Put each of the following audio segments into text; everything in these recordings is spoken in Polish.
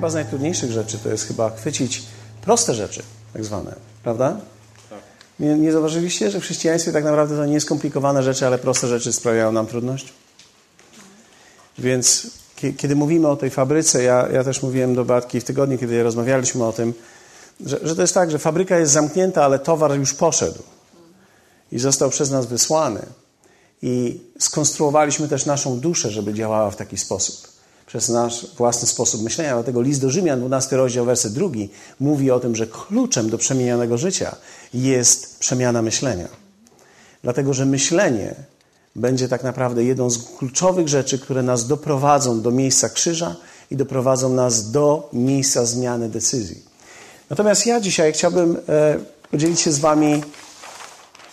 Chyba z najtrudniejszych rzeczy to jest chyba chwycić proste rzeczy, tak zwane, prawda? Nie, nie zauważyliście, że w chrześcijaństwie tak naprawdę to nie skomplikowane rzeczy, ale proste rzeczy sprawiają nam trudność? Więc kiedy mówimy o tej fabryce, ja, ja też mówiłem do Batki w tygodniu, kiedy rozmawialiśmy o tym, że, że to jest tak, że fabryka jest zamknięta, ale towar już poszedł i został przez nas wysłany. I skonstruowaliśmy też naszą duszę, żeby działała w taki sposób, przez nasz własny sposób myślenia. Dlatego list do Rzymian, 12 rozdział, werset drugi, mówi o tym, że kluczem do przemienionego życia jest przemiana myślenia. Dlatego, że myślenie będzie tak naprawdę jedną z kluczowych rzeczy, które nas doprowadzą do miejsca krzyża i doprowadzą nas do miejsca zmiany decyzji. Natomiast ja dzisiaj chciałbym e, podzielić się z Wami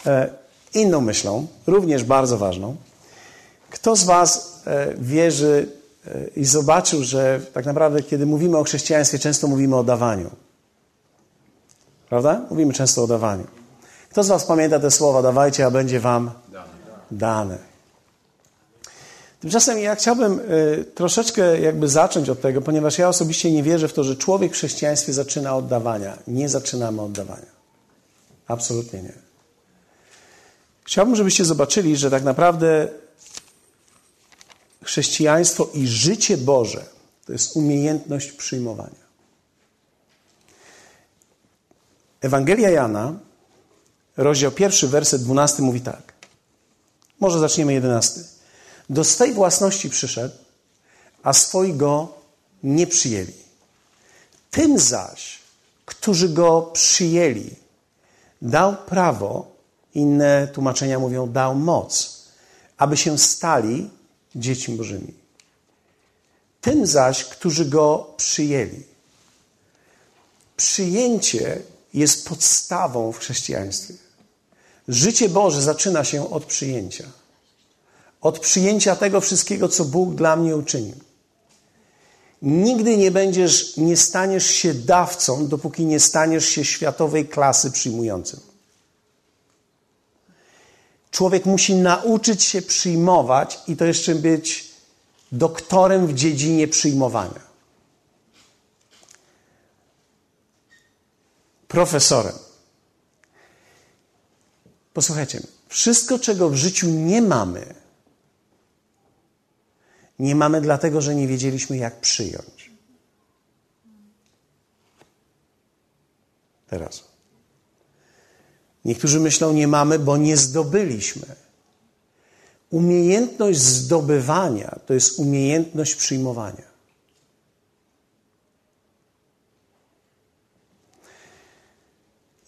e, inną myślą, również bardzo ważną. Kto z Was e, wierzy i zobaczył, że tak naprawdę, kiedy mówimy o chrześcijaństwie, często mówimy o dawaniu? Prawda? Mówimy często o dawaniu. Kto z Was pamięta te słowa? Dawajcie, a będzie Wam dane. Tymczasem ja chciałbym y, troszeczkę jakby zacząć od tego, ponieważ ja osobiście nie wierzę w to, że człowiek w chrześcijaństwie zaczyna od dawania. Nie zaczynamy od dawania. Absolutnie nie. Chciałbym, żebyście zobaczyli, że tak naprawdę chrześcijaństwo i życie Boże to jest umiejętność przyjmowania. Ewangelia Jana, rozdział pierwszy, werset dwunasty mówi tak. Może zaczniemy jedenasty. Do swej własności przyszedł, a swojego nie przyjęli. Tym zaś, którzy go przyjęli, dał prawo, inne tłumaczenia mówią, dał moc, aby się stali dziećmi Bożymi. Tym zaś, którzy go przyjęli. Przyjęcie jest podstawą w chrześcijaństwie. Życie Boże zaczyna się od przyjęcia. Od przyjęcia tego wszystkiego, co Bóg dla mnie uczynił. Nigdy nie będziesz, nie staniesz się dawcą, dopóki nie staniesz się światowej klasy przyjmującym. Człowiek musi nauczyć się przyjmować i to jeszcze być doktorem w dziedzinie przyjmowania. Profesorem. Posłuchajcie, wszystko, czego w życiu nie mamy, nie mamy dlatego, że nie wiedzieliśmy, jak przyjąć. Teraz. Niektórzy myślą, nie mamy, bo nie zdobyliśmy. Umiejętność zdobywania to jest umiejętność przyjmowania.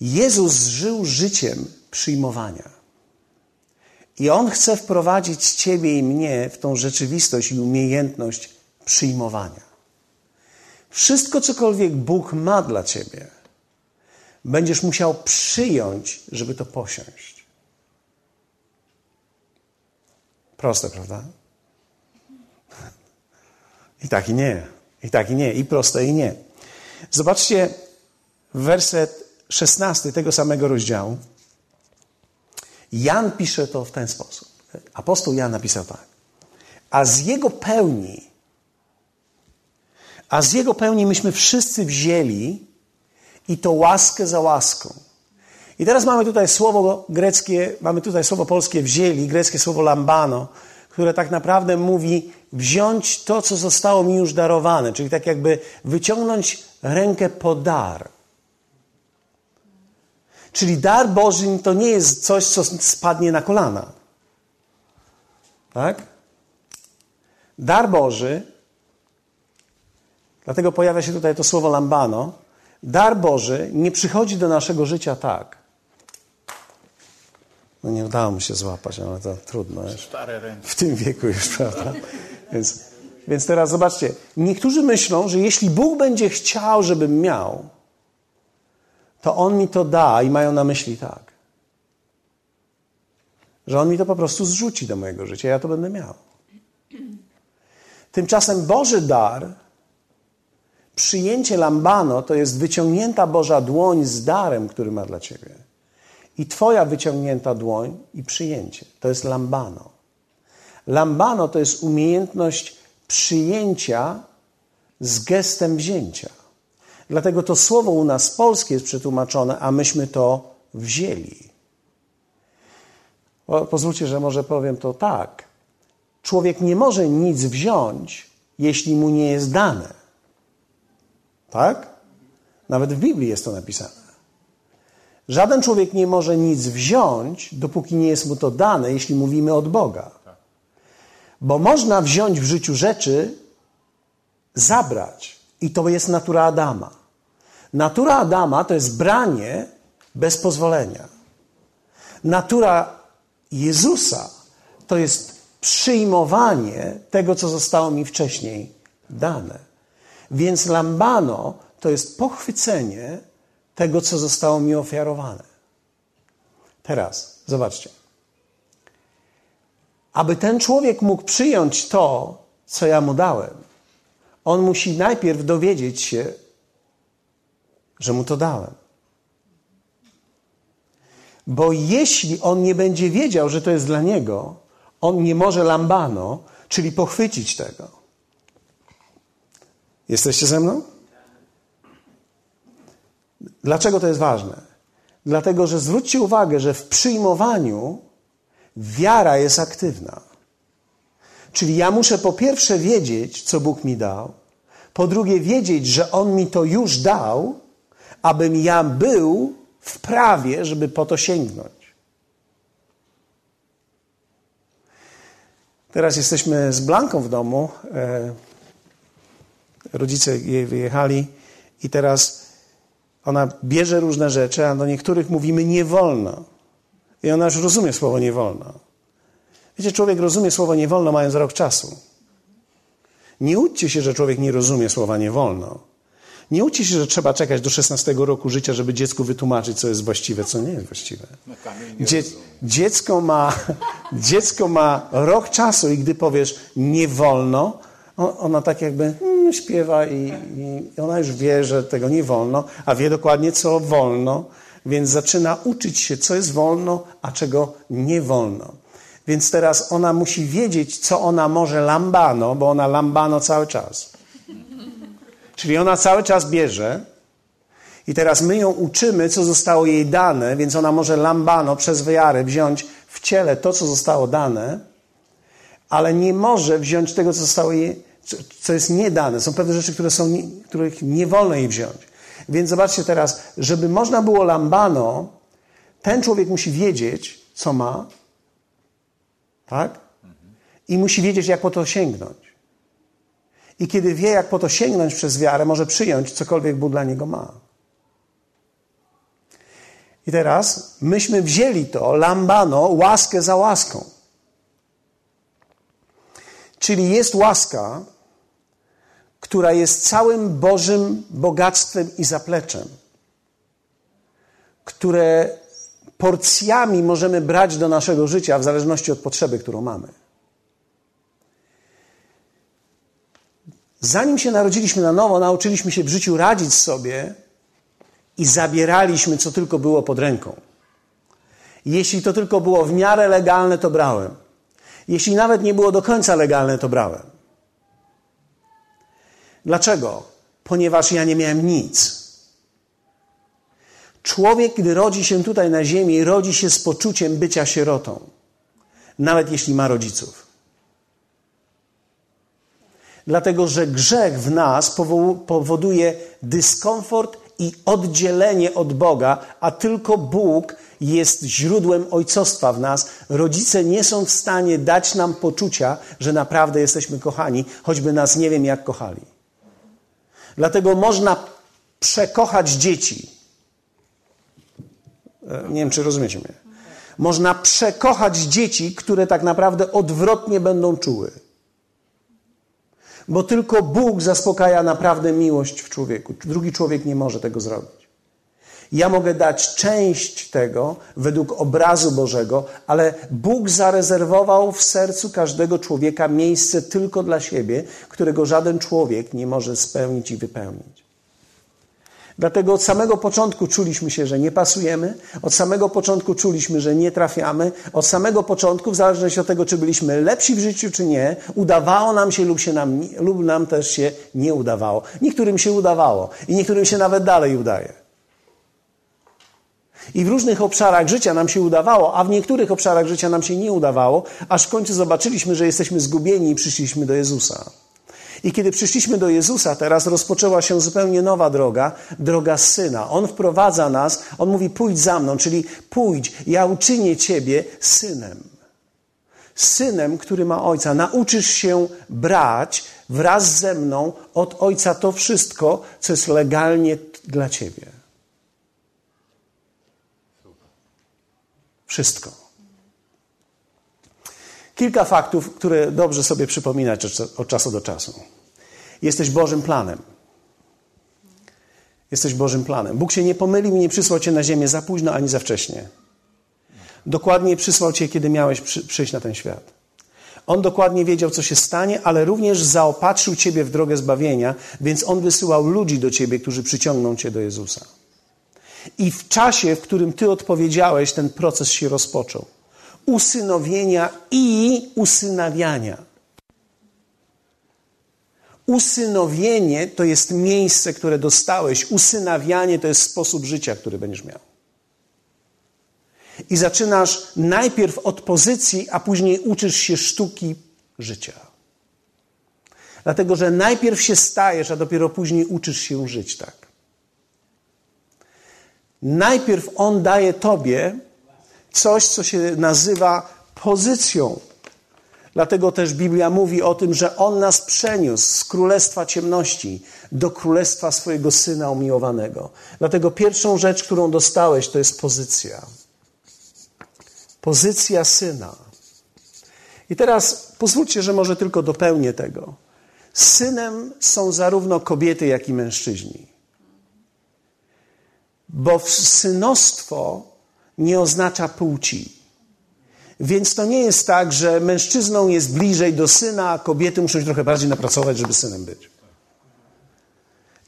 Jezus żył życiem przyjmowania. I On chce wprowadzić Ciebie i mnie w tą rzeczywistość i umiejętność przyjmowania. Wszystko, cokolwiek Bóg ma dla Ciebie, będziesz musiał przyjąć, żeby to posiąść. Proste, prawda? I tak i nie. I tak i nie. I proste i nie. Zobaczcie werset 16 tego samego rozdziału. Jan pisze to w ten sposób. Apostoł Jan napisał tak. A z jego pełni, a z jego pełni myśmy wszyscy wzięli i to łaskę za łaską. I teraz mamy tutaj słowo greckie, mamy tutaj słowo polskie wzięli, greckie słowo lambano, które tak naprawdę mówi wziąć to, co zostało mi już darowane, czyli tak jakby wyciągnąć rękę po dar. Czyli dar Boży to nie jest coś, co spadnie na kolana. Tak? Dar Boży, dlatego pojawia się tutaj to słowo lambano, dar Boży nie przychodzi do naszego życia tak. No nie udało mi się złapać, ale to trudno. W tym wieku już, prawda? Więc, więc teraz zobaczcie. Niektórzy myślą, że jeśli Bóg będzie chciał, żebym miał, to On mi to da i mają na myśli tak, że On mi to po prostu zrzuci do mojego życia, ja to będę miał. Tymczasem Boży dar, przyjęcie lambano, to jest wyciągnięta Boża dłoń z darem, który ma dla ciebie. I twoja wyciągnięta dłoń i przyjęcie. To jest lambano. Lambano to jest umiejętność przyjęcia z gestem wzięcia. Dlatego to słowo u nas polskie jest przetłumaczone, a myśmy to wzięli. Pozwólcie, że może powiem to tak. Człowiek nie może nic wziąć, jeśli mu nie jest dane. Tak? Nawet w Biblii jest to napisane. Żaden człowiek nie może nic wziąć, dopóki nie jest mu to dane, jeśli mówimy od Boga. Bo można wziąć w życiu rzeczy, zabrać. I to jest natura Adama. Natura Adama to jest branie bez pozwolenia. Natura Jezusa to jest przyjmowanie tego, co zostało mi wcześniej dane. Więc lambano to jest pochwycenie tego, co zostało mi ofiarowane. Teraz, zobaczcie. Aby ten człowiek mógł przyjąć to, co ja mu dałem, on musi najpierw dowiedzieć się, że mu to dałem. Bo jeśli on nie będzie wiedział, że to jest dla niego, on nie może lambano, czyli pochwycić tego. Jesteście ze mną? Dlaczego to jest ważne? Dlatego, że zwróćcie uwagę, że w przyjmowaniu wiara jest aktywna. Czyli ja muszę po pierwsze wiedzieć, co Bóg mi dał, po drugie wiedzieć, że On mi to już dał, abym ja był w prawie, żeby po to sięgnąć. Teraz jesteśmy z Blanką w domu. Rodzice jej wyjechali i teraz ona bierze różne rzeczy, a do niektórych mówimy nie wolno. I ona już rozumie słowo nie wolno. Wiecie, człowiek rozumie słowo nie wolno mając rok czasu. Nie uczcie się, że człowiek nie rozumie słowa nie wolno. Nie uczcie się, że trzeba czekać do 16 roku życia, żeby dziecku wytłumaczyć, co jest właściwe, co nie jest właściwe. Dzie dziecko, ma, dziecko ma rok czasu i gdy powiesz nie wolno, ona tak jakby mm, śpiewa i, i ona już wie, że tego nie wolno, a wie dokładnie, co wolno, więc zaczyna uczyć się, co jest wolno, a czego nie wolno. Więc teraz ona musi wiedzieć, co ona może lambano, bo ona lambano cały czas. Czyli ona cały czas bierze i teraz my ją uczymy, co zostało jej dane, więc ona może lambano przez wiarę wziąć w ciele to, co zostało dane, ale nie może wziąć tego, co zostało jej, co jest niedane. Są pewne rzeczy, które są, których nie wolno jej wziąć. Więc zobaczcie teraz, żeby można było lambano, ten człowiek musi wiedzieć, co ma, tak? I musi wiedzieć, jak po to sięgnąć. I kiedy wie, jak po to sięgnąć przez wiarę, może przyjąć cokolwiek Bóg dla niego ma. I teraz myśmy wzięli to, lambano, łaskę za łaską. Czyli jest łaska, która jest całym Bożym bogactwem i zapleczem, które porcjami możemy brać do naszego życia w zależności od potrzeby, którą mamy. Zanim się narodziliśmy na nowo, nauczyliśmy się w życiu radzić sobie i zabieraliśmy, co tylko było pod ręką. Jeśli to tylko było w miarę legalne, to brałem. Jeśli nawet nie było do końca legalne, to brałem. Dlaczego? Ponieważ ja nie miałem nic. Człowiek, gdy rodzi się tutaj na ziemi, rodzi się z poczuciem bycia sierotą, nawet jeśli ma rodziców. Dlatego, że grzech w nas powoduje dyskomfort i oddzielenie od Boga, a tylko Bóg jest źródłem ojcostwa w nas. Rodzice nie są w stanie dać nam poczucia, że naprawdę jesteśmy kochani, choćby nas nie wiem jak kochali. Dlatego można przekochać dzieci. E, nie wiem, czy rozumiecie mnie. Można przekochać dzieci, które tak naprawdę odwrotnie będą czuły bo tylko Bóg zaspokaja naprawdę miłość w człowieku. Drugi człowiek nie może tego zrobić. Ja mogę dać część tego według obrazu Bożego, ale Bóg zarezerwował w sercu każdego człowieka miejsce tylko dla siebie, którego żaden człowiek nie może spełnić i wypełnić. Dlatego od samego początku czuliśmy się, że nie pasujemy, od samego początku czuliśmy, że nie trafiamy, od samego początku, w zależności od tego, czy byliśmy lepsi w życiu, czy nie, udawało nam się lub, się nam, lub nam też się nie udawało. Niektórym się udawało i niektórym się nawet dalej udaje. I w różnych obszarach życia nam się udawało, a w niektórych obszarach życia nam się nie udawało, aż w końcu zobaczyliśmy, że jesteśmy zgubieni i przyszliśmy do Jezusa. I kiedy przyszliśmy do Jezusa, teraz rozpoczęła się zupełnie nowa droga, droga syna. On wprowadza nas, on mówi: pójdź za mną, czyli pójdź, ja uczynię ciebie synem. Synem, który ma ojca. Nauczysz się brać wraz ze mną od ojca to wszystko, co jest legalnie dla ciebie. Wszystko. Kilka faktów, które dobrze sobie przypominać od czasu do czasu. Jesteś Bożym planem. Jesteś Bożym planem. Bóg się nie pomylił i nie przysłał cię na ziemię za późno ani za wcześnie. Dokładnie przysłał cię, kiedy miałeś przy, przyjść na ten świat. On dokładnie wiedział, co się stanie, ale również zaopatrzył ciebie w drogę zbawienia, więc on wysyłał ludzi do ciebie, którzy przyciągną cię do Jezusa. I w czasie, w którym ty odpowiedziałeś, ten proces się rozpoczął usynowienia i usynawiania. Usynowienie to jest miejsce, które dostałeś, usynawianie to jest sposób życia, który będziesz miał. I zaczynasz najpierw od pozycji, a później uczysz się sztuki życia. Dlatego, że najpierw się stajesz, a dopiero później uczysz się żyć tak. Najpierw On daje Tobie coś, co się nazywa pozycją. Dlatego też Biblia mówi o tym, że On nas przeniósł z królestwa ciemności do królestwa swojego syna umiłowanego. Dlatego pierwszą rzecz, którą dostałeś, to jest pozycja. Pozycja syna. I teraz pozwólcie, że może tylko dopełnię tego. Synem są zarówno kobiety, jak i mężczyźni. Bo synostwo nie oznacza płci. Więc to nie jest tak, że mężczyzną jest bliżej do syna, a kobiety muszą się trochę bardziej napracować, żeby synem być.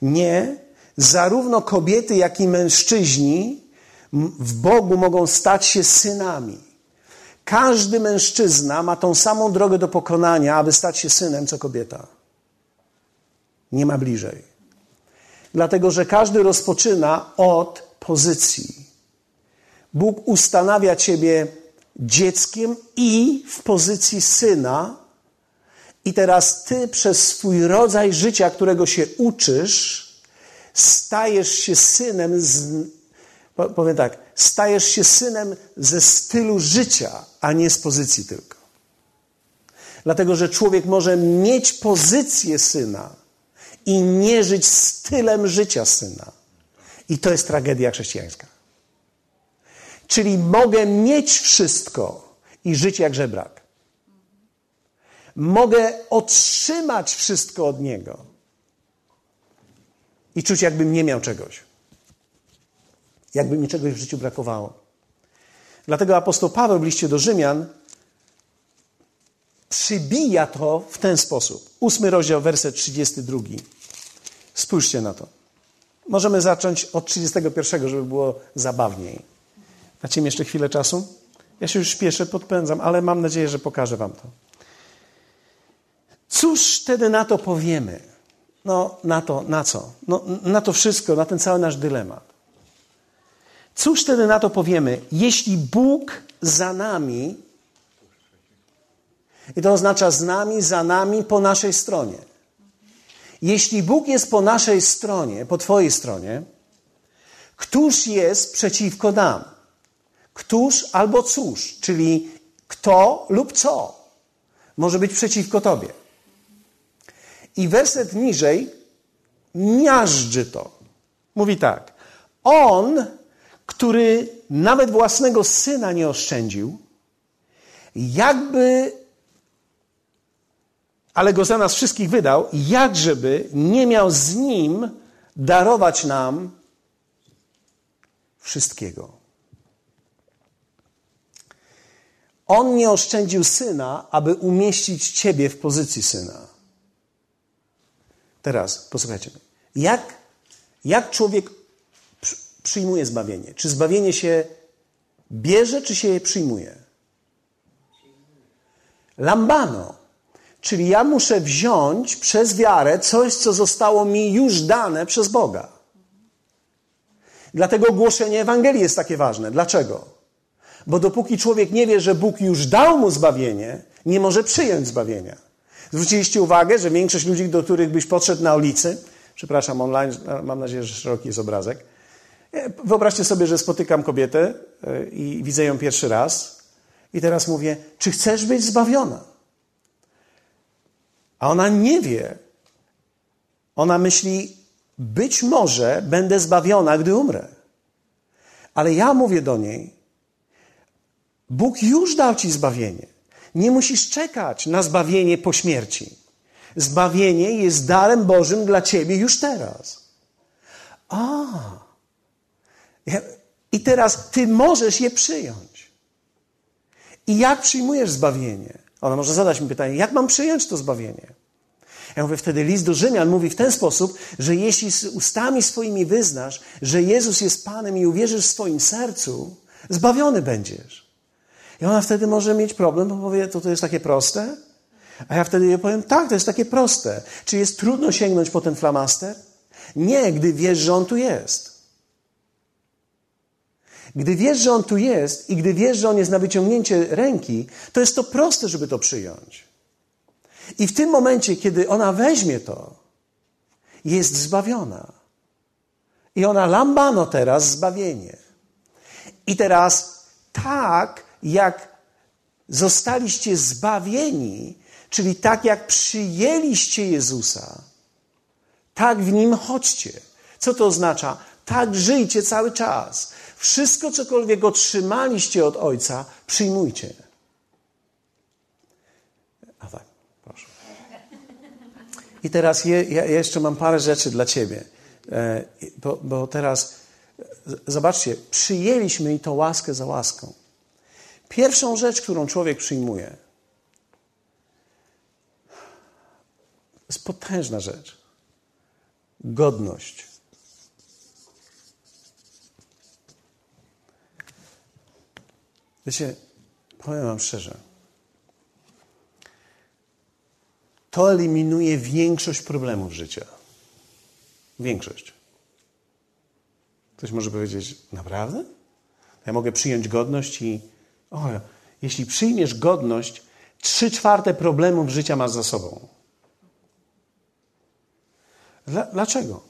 Nie. Zarówno kobiety, jak i mężczyźni w Bogu mogą stać się synami. Każdy mężczyzna ma tą samą drogę do pokonania, aby stać się synem, co kobieta. Nie ma bliżej. Dlatego, że każdy rozpoczyna od pozycji. Bóg ustanawia ciebie dzieckiem i w pozycji syna. I teraz ty przez swój rodzaj życia, którego się uczysz, stajesz się synem z, powiem tak, stajesz się synem ze stylu życia, a nie z pozycji tylko. Dlatego, że człowiek może mieć pozycję syna i nie żyć stylem życia syna. I to jest tragedia chrześcijańska. Czyli mogę mieć wszystko i żyć jak żebrak. Mogę otrzymać wszystko od Niego i czuć, jakbym nie miał czegoś. Jakby mi czegoś w życiu brakowało. Dlatego apostoł Paweł w liście do Rzymian przybija to w ten sposób. Ósmy rozdział, werset 32. Spójrzcie na to. Możemy zacząć od 31, żeby było zabawniej. Dacie mi jeszcze chwilę czasu? Ja się już śpieszę, podpędzam, ale mam nadzieję, że pokażę Wam to. Cóż wtedy na to powiemy? No, na to, na co? No, na to wszystko, na ten cały nasz dylemat. Cóż wtedy na to powiemy? Jeśli Bóg za nami, i to oznacza z nami, za nami, po naszej stronie. Jeśli Bóg jest po naszej stronie, po Twojej stronie, któż jest przeciwko nam? Któż albo cóż, czyli kto lub co może być przeciwko Tobie. I werset niżej miażdży to. Mówi tak. On, który nawet własnego syna nie oszczędził, jakby, ale go za nas wszystkich wydał, jakżeby nie miał z nim darować nam wszystkiego. On nie oszczędził syna, aby umieścić ciebie w pozycji syna. Teraz posłuchajcie. Jak, jak człowiek przyjmuje zbawienie? Czy zbawienie się bierze, czy się je przyjmuje? Lambano. Czyli ja muszę wziąć przez wiarę coś, co zostało mi już dane przez Boga. Dlatego głoszenie Ewangelii jest takie ważne. Dlaczego? Bo dopóki człowiek nie wie, że Bóg już dał mu zbawienie, nie może przyjąć zbawienia. Zwróciliście uwagę, że większość ludzi, do których byś podszedł na ulicy, przepraszam, online, mam nadzieję, że szeroki jest obrazek. Wyobraźcie sobie, że spotykam kobietę e, i widzę ją pierwszy raz i teraz mówię, czy chcesz być zbawiona? A ona nie wie. Ona myśli, być może będę zbawiona, gdy umrę. Ale ja mówię do niej, Bóg już dał ci zbawienie. Nie musisz czekać na zbawienie po śmierci. Zbawienie jest darem Bożym dla ciebie już teraz. A. I teraz ty możesz je przyjąć. I jak przyjmujesz zbawienie? Ona może zadać mi pytanie, jak mam przyjąć to zbawienie? Ja mówię, wtedy list do Rzymian mówi w ten sposób, że jeśli z ustami swoimi wyznasz, że Jezus jest Panem i uwierzysz w swoim sercu, zbawiony będziesz. I ona wtedy może mieć problem, bo powie, to to jest takie proste? A ja wtedy jej powiem, tak, to jest takie proste. Czy jest trudno sięgnąć po ten flamaster? Nie, gdy wiesz, że on tu jest. Gdy wiesz, że on tu jest i gdy wiesz, że on jest na wyciągnięcie ręki, to jest to proste, żeby to przyjąć. I w tym momencie, kiedy ona weźmie to, jest zbawiona. I ona lambano teraz zbawienie. I teraz tak, jak zostaliście zbawieni, czyli tak jak przyjęliście Jezusa, tak w nim chodźcie. Co to oznacza? Tak żyjcie cały czas. Wszystko, cokolwiek otrzymaliście od Ojca, przyjmujcie. A tak, proszę. I teraz je, ja jeszcze mam parę rzeczy dla Ciebie. E, bo, bo teraz, zobaczcie, przyjęliśmy i to łaskę za łaską. Pierwszą rzecz, którą człowiek przyjmuje, jest potężna rzecz. Godność. Wiecie, powiem Wam szczerze. To eliminuje większość problemów życia. Większość. Ktoś może powiedzieć, naprawdę? Ja mogę przyjąć godność i o, jeśli przyjmiesz godność, trzy czwarte problemów życia masz za sobą. Dlaczego?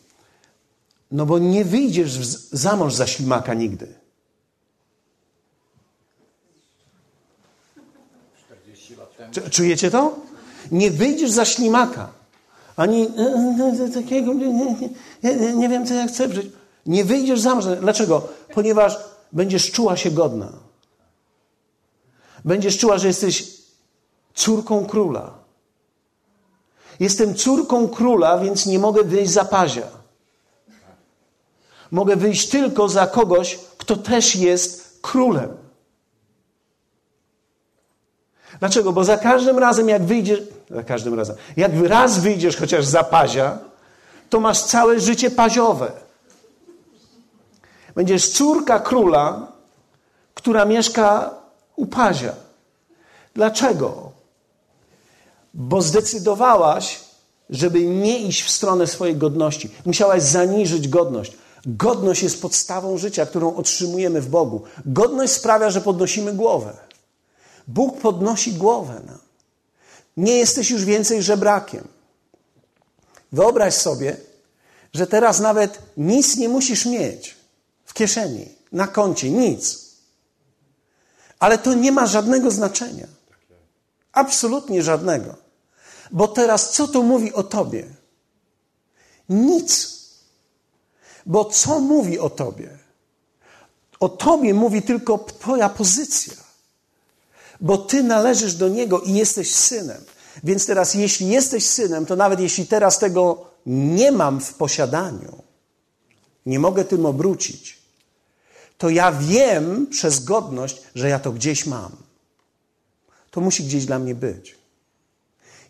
No bo nie wyjdziesz za mąż za ślimaka nigdy. Czujecie to? Nie wyjdziesz za ślimaka. Ani e, e, e, takiego, nie, wiem, co ja chcę żyć. Nie wyjdziesz za mąż. Dlaczego? Ponieważ będziesz czuła się godna. Będziesz czuła, że jesteś córką króla. Jestem córką króla, więc nie mogę wyjść za pazia. Mogę wyjść tylko za kogoś, kto też jest królem. Dlaczego? Bo za każdym razem, jak wyjdziesz, za każdym razem, jak raz wyjdziesz chociaż za pazia, to masz całe życie paziowe. Będziesz córka króla, która mieszka u pazia. Dlaczego? Bo zdecydowałaś, żeby nie iść w stronę swojej godności. Musiałaś zaniżyć godność. Godność jest podstawą życia, którą otrzymujemy w Bogu. Godność sprawia, że podnosimy głowę. Bóg podnosi głowę. Nie jesteś już więcej żebrakiem. Wyobraź sobie, że teraz nawet nic nie musisz mieć w kieszeni, na koncie, nic. Ale to nie ma żadnego znaczenia. Absolutnie żadnego. Bo teraz co to mówi o tobie? Nic. Bo co mówi o tobie? O tobie mówi tylko twoja pozycja bo ty należysz do Niego i jesteś synem. Więc teraz, jeśli jesteś synem, to nawet jeśli teraz tego nie mam w posiadaniu, nie mogę tym obrócić, to ja wiem przez godność, że ja to gdzieś mam. To musi gdzieś dla mnie być.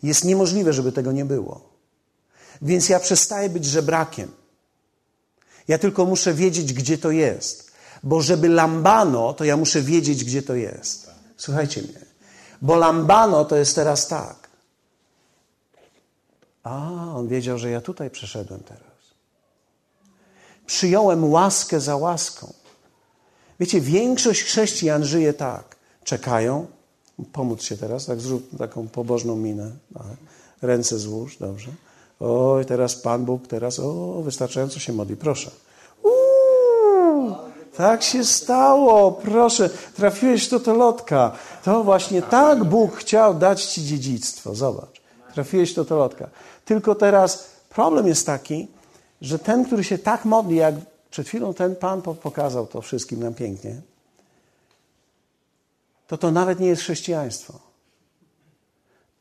Jest niemożliwe, żeby tego nie było. Więc ja przestaję być żebrakiem. Ja tylko muszę wiedzieć, gdzie to jest. Bo żeby lambano, to ja muszę wiedzieć, gdzie to jest. Słuchajcie mnie. Bo lambano to jest teraz tak. A, on wiedział, że ja tutaj przeszedłem teraz. Przyjąłem łaskę za łaską. Wiecie, większość chrześcijan żyje tak. Czekają, pomóc się teraz, tak zrób taką pobożną minę. Ręce złóż, dobrze. Oj, teraz Pan Bóg, teraz, o, wystarczająco się modli, proszę. Tak się stało, proszę, trafiłeś do tolotka. To właśnie tak Bóg chciał dać Ci dziedzictwo, zobacz. Trafiłeś do tolotka. Tylko teraz problem jest taki, że ten, który się tak modli, jak przed chwilą ten Pan pokazał to wszystkim nam pięknie, to to nawet nie jest chrześcijaństwo.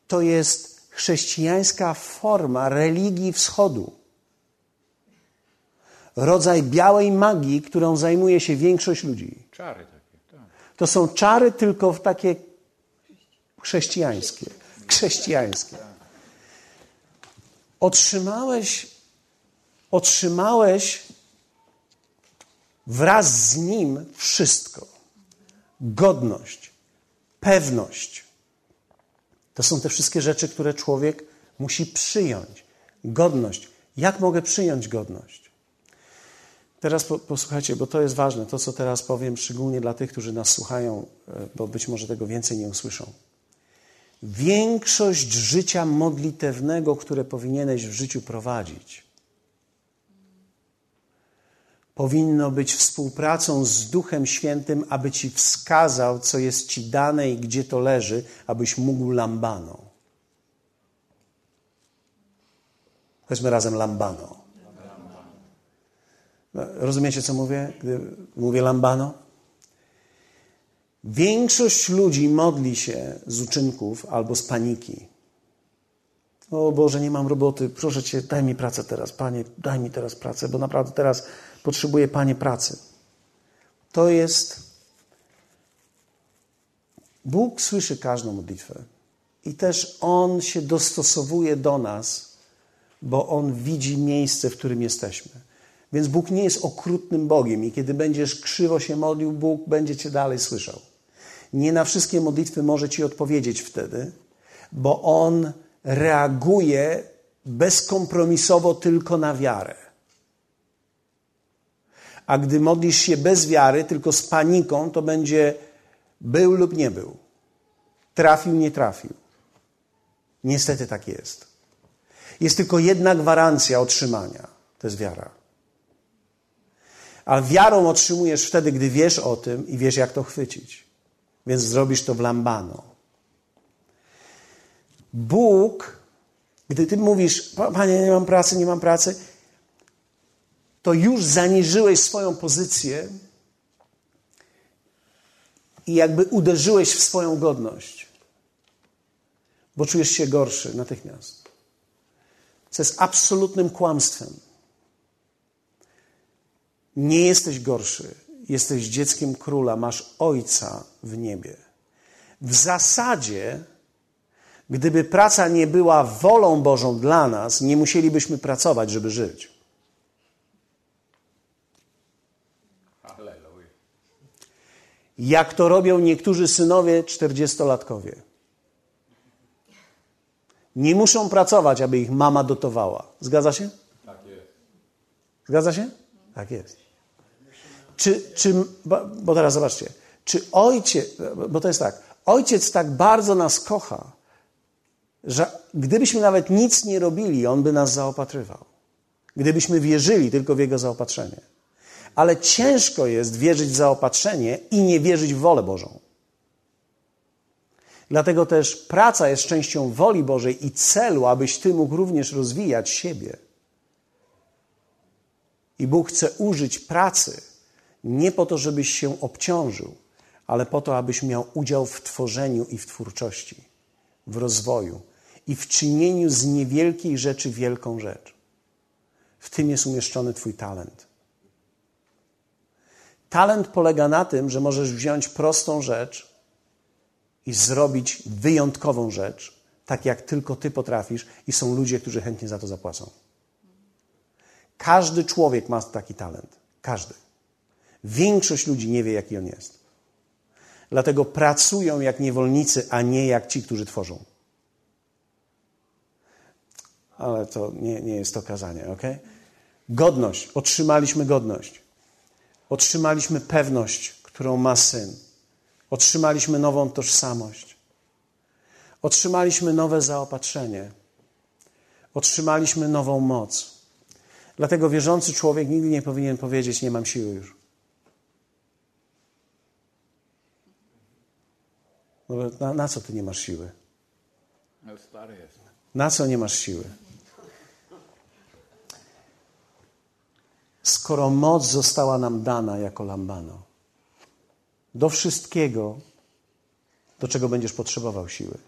To jest chrześcijańska forma religii wschodu. Rodzaj białej magii, którą zajmuje się większość ludzi. Czary takie, tak. To są czary tylko takie chrześcijańskie. Chrześcijańskie. Otrzymałeś, otrzymałeś wraz z nim wszystko. Godność, pewność. To są te wszystkie rzeczy, które człowiek musi przyjąć. Godność. Jak mogę przyjąć godność? Teraz posłuchajcie, bo to jest ważne, to co teraz powiem, szczególnie dla tych, którzy nas słuchają, e, bo być może tego więcej nie usłyszą. Większość życia modlitewnego, które powinieneś w życiu prowadzić, powinno być współpracą z Duchem Świętym, aby ci wskazał, co jest ci dane i gdzie to leży, abyś mógł lambano. Weźmy razem lambano. Rozumiecie, co mówię, gdy mówię lambano? Większość ludzi modli się z uczynków albo z paniki. O Boże, nie mam roboty, proszę Cię, daj mi pracę teraz, Panie, daj mi teraz pracę, bo naprawdę teraz potrzebuję, Panie, pracy. To jest. Bóg słyszy każdą modlitwę i też On się dostosowuje do nas, bo On widzi miejsce, w którym jesteśmy. Więc Bóg nie jest okrutnym Bogiem i kiedy będziesz krzywo się modlił, Bóg będzie Cię dalej słyszał. Nie na wszystkie modlitwy może Ci odpowiedzieć wtedy, bo On reaguje bezkompromisowo tylko na wiarę. A gdy modlisz się bez wiary, tylko z paniką, to będzie był lub nie był. Trafił, nie trafił. Niestety tak jest. Jest tylko jedna gwarancja otrzymania to jest wiara. A wiarą otrzymujesz wtedy, gdy wiesz o tym i wiesz, jak to chwycić. Więc zrobisz to w lambano. Bóg, gdy ty mówisz, panie, nie mam pracy, nie mam pracy, to już zaniżyłeś swoją pozycję i jakby uderzyłeś w swoją godność, bo czujesz się gorszy natychmiast. Co jest absolutnym kłamstwem. Nie jesteś gorszy. Jesteś dzieckiem króla, masz ojca w niebie. W zasadzie Gdyby praca nie była wolą Bożą dla nas, nie musielibyśmy pracować, żeby żyć. Jak to robią niektórzy synowie czterdziestolatkowie. Nie muszą pracować, aby ich mama dotowała. Zgadza się? Tak jest. Zgadza się? Tak jest. Czy, czy, bo teraz zobaczcie, czy ojciec, bo to jest tak, ojciec tak bardzo nas kocha, że gdybyśmy nawet nic nie robili, On by nas zaopatrywał. Gdybyśmy wierzyli tylko w Jego zaopatrzenie. Ale ciężko jest wierzyć w zaopatrzenie i nie wierzyć w wolę Bożą. Dlatego też praca jest częścią woli Bożej i celu, abyś Ty mógł również rozwijać siebie. I Bóg chce użyć pracy nie po to, żebyś się obciążył, ale po to, abyś miał udział w tworzeniu i w twórczości, w rozwoju, i w czynieniu z niewielkiej rzeczy wielką rzecz. W tym jest umieszczony Twój talent. Talent polega na tym, że możesz wziąć prostą rzecz i zrobić wyjątkową rzecz, tak jak tylko Ty potrafisz, i są ludzie, którzy chętnie za to zapłacą. Każdy człowiek ma taki talent. Każdy. Większość ludzi nie wie, jaki on jest. Dlatego pracują jak niewolnicy, a nie jak ci, którzy tworzą. Ale to nie, nie jest to kazanie, ok? Godność. Otrzymaliśmy godność. Otrzymaliśmy pewność, którą ma syn. Otrzymaliśmy nową tożsamość. Otrzymaliśmy nowe zaopatrzenie. Otrzymaliśmy nową moc. Dlatego wierzący człowiek nigdy nie powinien powiedzieć: Nie mam siły już. Na, na co ty nie masz siły? No stary jest. Na co nie masz siły? Skoro moc została nam dana jako lambano, do wszystkiego, do czego będziesz potrzebował siły.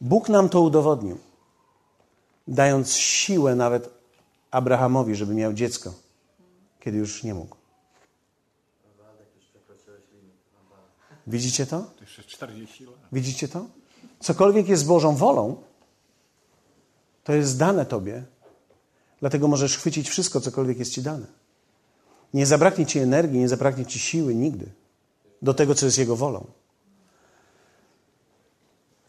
Bóg nam to udowodnił, dając siłę nawet Abrahamowi, żeby miał dziecko, kiedy już nie mógł. Widzicie to? To jeszcze 40 lat. Widzicie to? Cokolwiek jest Bożą wolą, to jest dane Tobie. Dlatego możesz chwycić wszystko, cokolwiek jest Ci dane. Nie zabraknie Ci energii, nie zabraknie Ci siły nigdy do tego, co jest Jego wolą.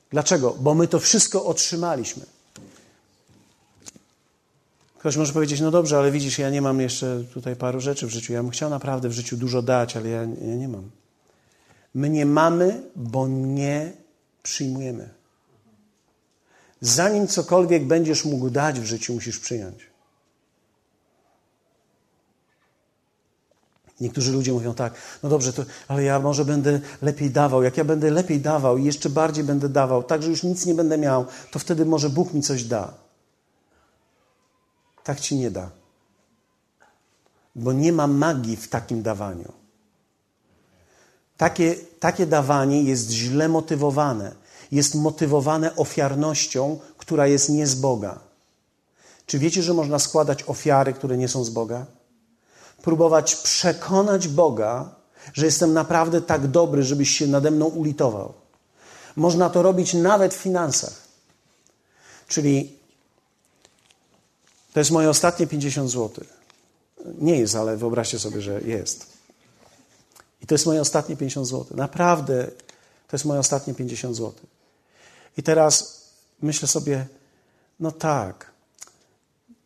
Dlaczego? Bo my to wszystko otrzymaliśmy. Ktoś może powiedzieć, no dobrze, ale widzisz, ja nie mam jeszcze tutaj paru rzeczy w życiu. Ja bym chciał naprawdę w życiu dużo dać, ale ja, ja nie mam. My nie mamy, bo nie przyjmujemy. Zanim cokolwiek będziesz mógł dać w życiu, musisz przyjąć. Niektórzy ludzie mówią tak, no dobrze, to, ale ja może będę lepiej dawał. Jak ja będę lepiej dawał i jeszcze bardziej będę dawał, tak, że już nic nie będę miał, to wtedy może Bóg mi coś da. Tak ci nie da. Bo nie ma magii w takim dawaniu. Takie, takie dawanie jest źle motywowane. Jest motywowane ofiarnością, która jest nie z Boga. Czy wiecie, że można składać ofiary, które nie są z Boga? Próbować przekonać Boga, że jestem naprawdę tak dobry, żebyś się nade mną ulitował. Można to robić nawet w finansach. Czyli to jest moje ostatnie 50 zł. Nie jest, ale wyobraźcie sobie, że jest. I to jest moje ostatnie 50 zł. Naprawdę to jest moje ostatnie 50 zł. I teraz myślę sobie, no tak,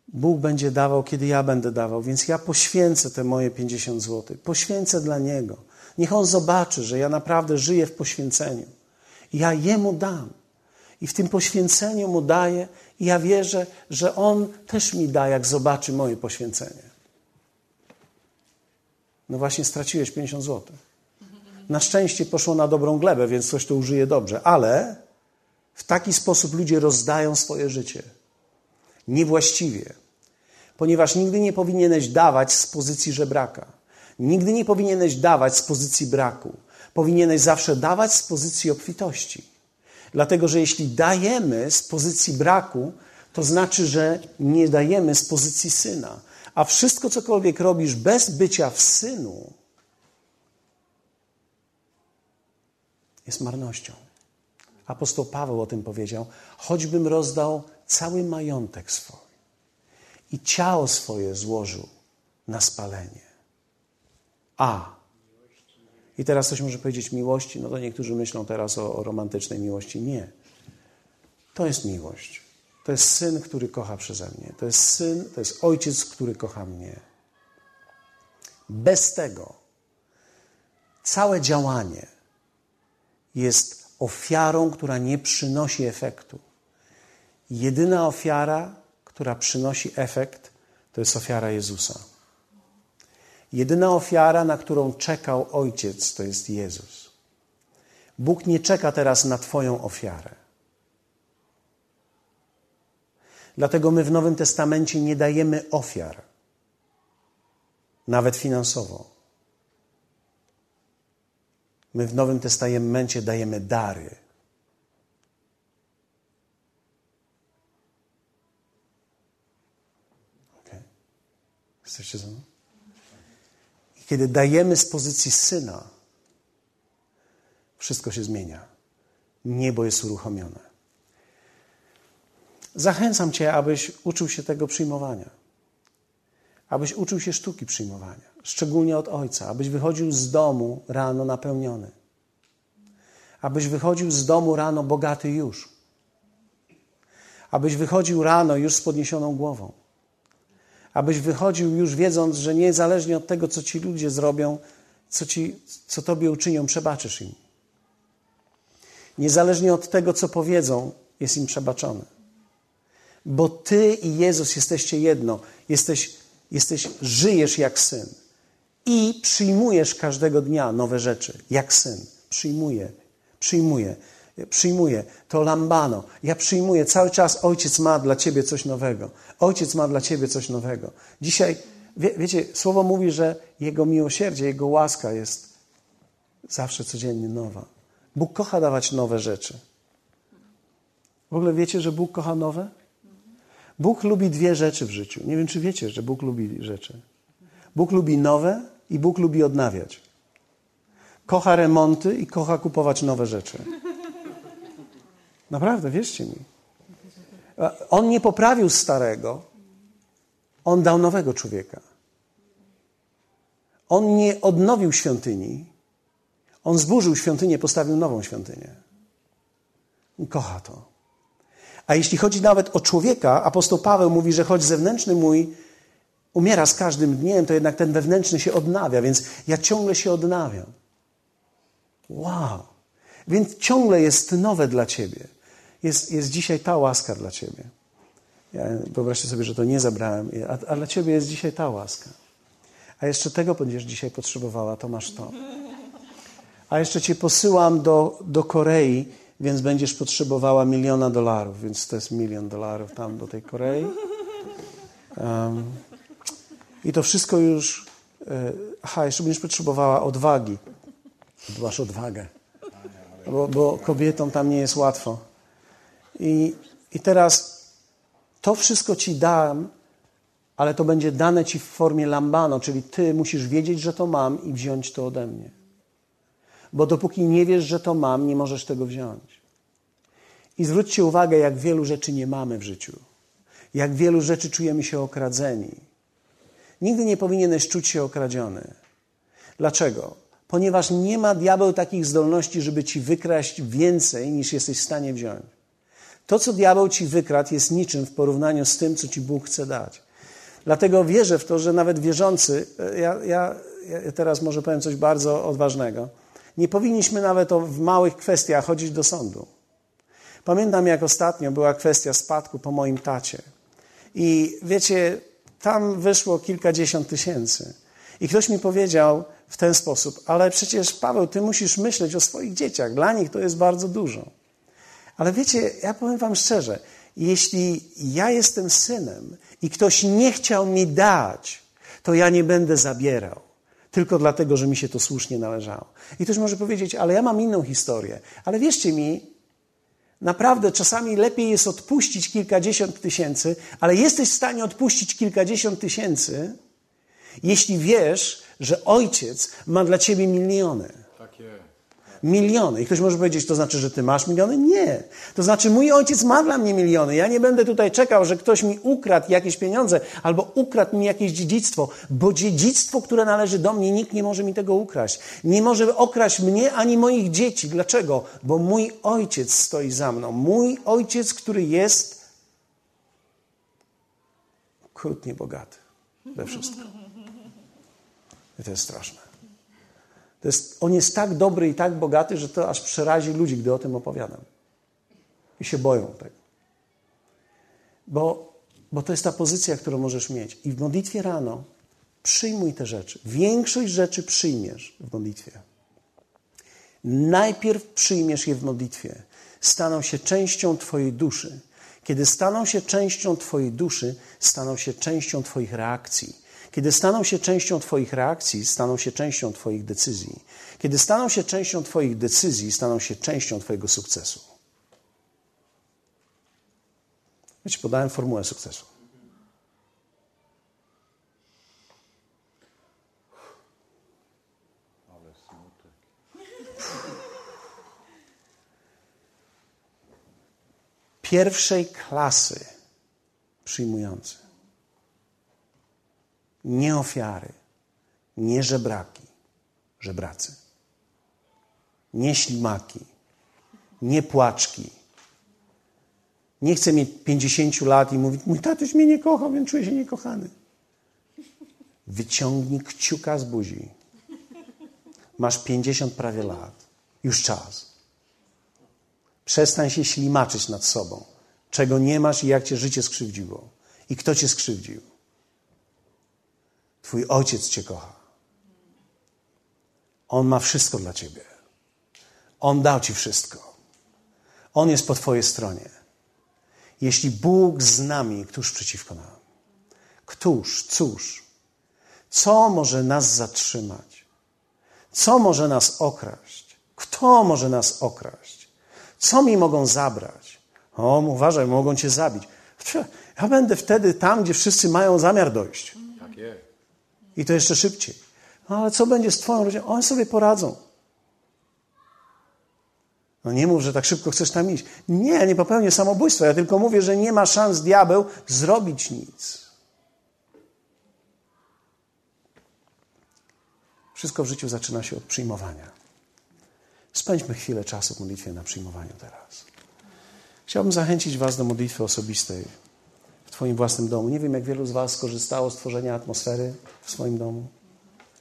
Bóg będzie dawał, kiedy ja będę dawał, więc ja poświęcę te moje 50 zł. Poświęcę dla Niego. Niech On zobaczy, że ja naprawdę żyję w poświęceniu. I ja Jemu dam. I w tym poświęceniu Mu daję i ja wierzę, że On też mi da, jak zobaczy moje poświęcenie. No właśnie straciłeś 50 zł. Na szczęście poszło na dobrą glebę, więc ktoś to użyje dobrze, ale w taki sposób ludzie rozdają swoje życie. Niewłaściwie. Ponieważ nigdy nie powinieneś dawać z pozycji żebraka. Nigdy nie powinieneś dawać z pozycji braku. Powinieneś zawsze dawać z pozycji obfitości. Dlatego, że jeśli dajemy z pozycji braku, to znaczy, że nie dajemy z pozycji syna. A wszystko, cokolwiek robisz bez bycia w synu, jest marnością. Apostoł Paweł o tym powiedział: choćbym rozdał cały majątek swój i ciało swoje złożył na spalenie. A. I teraz ktoś może powiedzieć miłości, no to niektórzy myślą teraz o, o romantycznej miłości. Nie. To jest miłość. To jest syn, który kocha przeze mnie. To jest syn, to jest ojciec, który kocha mnie. Bez tego całe działanie jest ofiarą, która nie przynosi efektu. Jedyna ofiara, która przynosi efekt, to jest ofiara Jezusa. Jedyna ofiara, na którą czekał Ojciec, to jest Jezus. Bóg nie czeka teraz na Twoją ofiarę. Dlatego my w Nowym Testamencie nie dajemy ofiar, nawet finansowo. My w Nowym Testamencie dajemy dary. Okay. Jesteście ze mną? I kiedy dajemy z pozycji syna, wszystko się zmienia. Niebo jest uruchomione. Zachęcam Cię, abyś uczył się tego przyjmowania. abyś uczył się sztuki przyjmowania, szczególnie od Ojca, abyś wychodził z domu rano napełniony, abyś wychodził z domu rano bogaty już, abyś wychodził rano już z podniesioną głową, abyś wychodził już wiedząc, że niezależnie od tego, co ci ludzie zrobią, co, ci, co tobie uczynią, przebaczysz im. Niezależnie od tego, co powiedzą, jest im przebaczone. Bo ty i Jezus jesteście jedno. Jesteś, jesteś, żyjesz jak syn. I przyjmujesz każdego dnia nowe rzeczy, jak syn. Przyjmuję, przyjmuję, przyjmuję. To lambano. Ja przyjmuję. Cały czas Ojciec ma dla ciebie coś nowego. Ojciec ma dla ciebie coś nowego. Dzisiaj, wie, wiecie, Słowo mówi, że Jego miłosierdzie, Jego łaska jest zawsze codziennie nowa. Bóg kocha dawać nowe rzeczy. W ogóle wiecie, że Bóg kocha nowe? Bóg lubi dwie rzeczy w życiu. Nie wiem, czy wiecie, że Bóg lubi rzeczy. Bóg lubi nowe i Bóg lubi odnawiać. Kocha remonty i kocha kupować nowe rzeczy. Naprawdę, wierzcie mi. On nie poprawił starego, on dał nowego człowieka. On nie odnowił świątyni, on zburzył świątynię, postawił nową świątynię. Kocha to. A jeśli chodzi nawet o człowieka, apostoł Paweł mówi, że choć zewnętrzny mój umiera z każdym dniem, to jednak ten wewnętrzny się odnawia, więc ja ciągle się odnawiam. Wow! Więc ciągle jest nowe dla ciebie. Jest, jest dzisiaj ta łaska dla ciebie. Ja, wyobraźcie sobie, że to nie zabrałem, a, a dla ciebie jest dzisiaj ta łaska. A jeszcze tego będziesz dzisiaj potrzebowała, to masz to. A jeszcze cię posyłam do, do Korei, więc będziesz potrzebowała miliona dolarów, więc to jest milion dolarów tam do tej Korei. Um, I to wszystko już. E, aha, jeszcze będziesz potrzebowała odwagi. Masz odwagę. Bo, bo kobietom tam nie jest łatwo. I, I teraz to wszystko ci dam, ale to będzie dane ci w formie lambano, czyli ty musisz wiedzieć, że to mam i wziąć to ode mnie. Bo dopóki nie wiesz, że to mam, nie możesz tego wziąć. I zwróćcie uwagę, jak wielu rzeczy nie mamy w życiu. Jak wielu rzeczy czujemy się okradzeni. Nigdy nie powinieneś czuć się okradziony. Dlaczego? Ponieważ nie ma diabeł takich zdolności, żeby ci wykraść więcej, niż jesteś w stanie wziąć. To, co diabeł ci wykradł, jest niczym w porównaniu z tym, co ci Bóg chce dać. Dlatego wierzę w to, że nawet wierzący, ja, ja, ja teraz może powiem coś bardzo odważnego, nie powinniśmy nawet o, w małych kwestiach chodzić do sądu. Pamiętam, jak ostatnio była kwestia spadku po moim tacie. I wiecie, tam wyszło kilkadziesiąt tysięcy. I ktoś mi powiedział w ten sposób, ale przecież Paweł, ty musisz myśleć o swoich dzieciach. Dla nich to jest bardzo dużo. Ale wiecie, ja powiem wam szczerze, jeśli ja jestem synem i ktoś nie chciał mi dać, to ja nie będę zabierał. Tylko dlatego, że mi się to słusznie należało. I ktoś może powiedzieć, ale ja mam inną historię. Ale wierzcie mi, Naprawdę czasami lepiej jest odpuścić kilkadziesiąt tysięcy, ale jesteś w stanie odpuścić kilkadziesiąt tysięcy, jeśli wiesz, że ojciec ma dla ciebie miliony. Miliony. I ktoś może powiedzieć, to znaczy, że ty masz miliony? Nie. To znaczy, mój ojciec ma dla mnie miliony. Ja nie będę tutaj czekał, że ktoś mi ukradł jakieś pieniądze albo ukradł mi jakieś dziedzictwo, bo dziedzictwo, które należy do mnie, nikt nie może mi tego ukraść. Nie może okraść mnie ani moich dzieci. Dlaczego? Bo mój ojciec stoi za mną. Mój ojciec, który jest okrutnie bogaty we wszystkim. I to jest straszne. Jest, on jest tak dobry i tak bogaty, że to aż przerazi ludzi, gdy o tym opowiadam. I się boją tego. Bo, bo to jest ta pozycja, którą możesz mieć. I w modlitwie rano przyjmuj te rzeczy. Większość rzeczy przyjmiesz w modlitwie. Najpierw przyjmiesz je w modlitwie. Staną się częścią Twojej duszy. Kiedy staną się częścią Twojej duszy, staną się częścią Twoich reakcji. Kiedy staną się częścią Twoich reakcji, staną się częścią Twoich decyzji. Kiedy staną się częścią Twoich decyzji, staną się częścią Twojego sukcesu. Ja Ci podałem formułę sukcesu. Pierwszej klasy przyjmujący nie ofiary, nie żebraki, żebracy, nie ślimaki, nie płaczki. Nie chcę mieć 50 lat i mówić, mój tatuś mnie nie kocha, więc czuję się niekochany. Wyciągnij kciuka z buzi. Masz 50 prawie lat. Już czas. Przestań się ślimaczyć nad sobą. Czego nie masz i jak cię życie skrzywdziło. I kto cię skrzywdził. Twój ojciec cię kocha. On ma wszystko dla ciebie. On dał ci wszystko. On jest po twojej stronie. Jeśli Bóg z nami, któż przeciwko nam? Któż, cóż? Co może nas zatrzymać? Co może nas okraść? Kto może nas okraść? Co mi mogą zabrać? O, uważaj, mogą cię zabić. Ja będę wtedy tam, gdzie wszyscy mają zamiar dojść. I to jeszcze szybciej. No ale co będzie z Twoją rodziną? Oni sobie poradzą. No nie mów, że tak szybko chcesz tam iść. Nie, nie popełnię samobójstwa. Ja tylko mówię, że nie ma szans diabeł zrobić nic. Wszystko w życiu zaczyna się od przyjmowania. Spędźmy chwilę czasu w modlitwie na przyjmowaniu teraz. Chciałbym zachęcić Was do modlitwy osobistej Twoim własnym domu. Nie wiem, jak wielu z Was skorzystało z tworzenia atmosfery w swoim domu.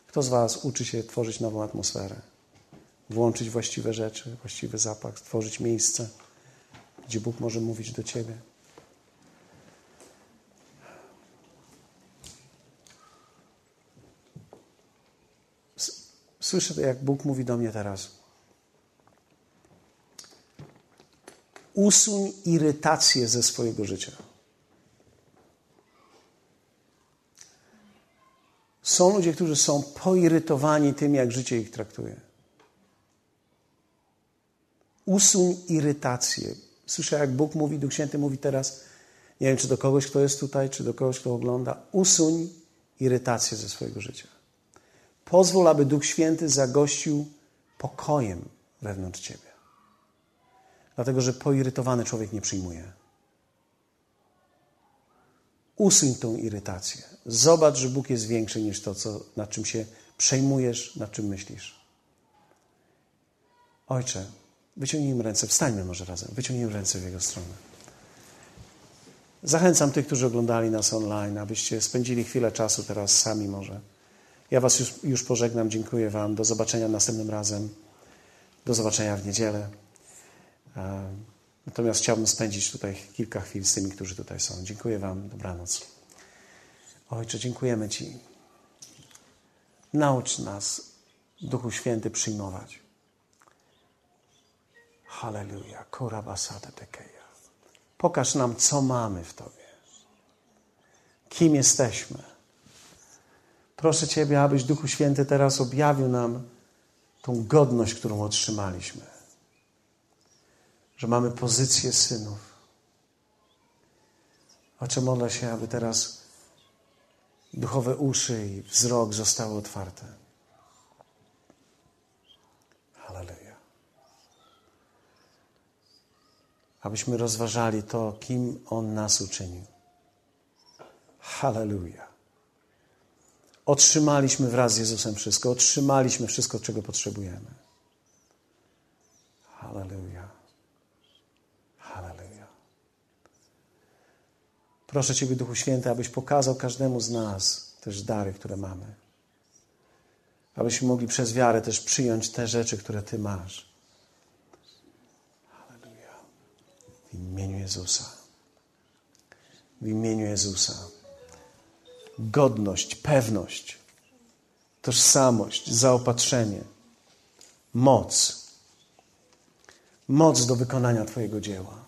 Kto z Was uczy się tworzyć nową atmosferę? Włączyć właściwe rzeczy, właściwy zapach, stworzyć miejsce, gdzie Bóg może mówić do Ciebie. Słyszę, jak Bóg mówi do mnie teraz. Usuń irytację ze swojego życia. Są ludzie, którzy są poirytowani tym, jak życie ich traktuje. Usuń irytację. Słyszę, jak Bóg mówi, Duch Święty mówi teraz, nie wiem, czy do kogoś, kto jest tutaj, czy do kogoś, kto ogląda, usuń irytację ze swojego życia. Pozwól, aby Duch Święty zagościł pokojem wewnątrz ciebie. Dlatego, że poirytowany człowiek nie przyjmuje. Usuń tą irytację. Zobacz, że Bóg jest większy niż to, co, nad czym się przejmujesz, nad czym myślisz. Ojcze, wyciągnijmy ręce, wstańmy może razem, wyciągnijmy ręce w Jego stronę. Zachęcam tych, którzy oglądali nas online, abyście spędzili chwilę czasu teraz sami może. Ja Was już, już pożegnam, dziękuję Wam. Do zobaczenia następnym razem. Do zobaczenia w niedzielę. Natomiast chciałbym spędzić tutaj kilka chwil z tymi, którzy tutaj są. Dziękuję Wam. Dobranoc. Ojcze, dziękujemy Ci. Naucz nas, Duchu Święty, przyjmować. Halleluja. Korabasata tekeja. Pokaż nam, co mamy w Tobie. Kim jesteśmy. Proszę Ciebie, abyś Duchu Święty teraz objawił nam tą godność, którą otrzymaliśmy. Że mamy pozycję synów. Oczy modlę się, aby teraz duchowe uszy i wzrok zostały otwarte. Halleluja. Abyśmy rozważali to, kim On nas uczynił. Halleluja. Otrzymaliśmy wraz z Jezusem wszystko. Otrzymaliśmy wszystko, czego potrzebujemy. Halleluja. Proszę Ciebie, Duchu Święty, abyś pokazał każdemu z nas też dary, które mamy. Abyśmy mogli przez wiarę też przyjąć te rzeczy, które Ty masz. Halleluja. W imieniu Jezusa. W imieniu Jezusa godność, pewność, tożsamość, zaopatrzenie, moc. Moc do wykonania Twojego dzieła.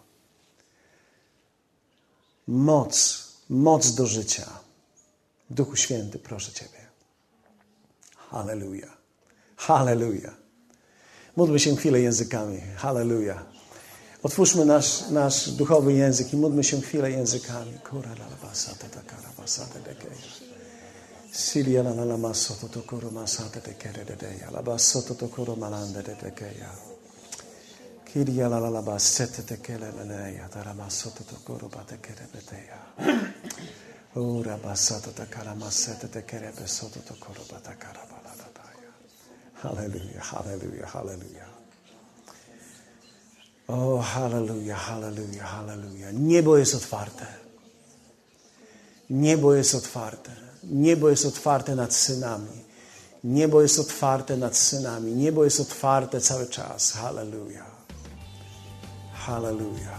Moc, moc do życia. Duchu Święty, proszę Ciebie. Halleluja. Halleluja. Módlmy się chwilę językami. Halleluja. Otwórzmy nasz, nasz duchowy język i módlmy się chwilę językami. Kura la basata ta kara basata de. Silia la la masoto to koro masata de kere de de ya. La basoto to koro malanda de de Hallelujah, hallelujah, hallelujah. O, hallelujah, hallelujah, hallelujah. Niebo jest otwarte. Niebo jest otwarte. Niebo jest otwarte nad synami. Niebo jest otwarte nad synami. Niebo jest otwarte cały czas. Hallelujah. Hallelujah.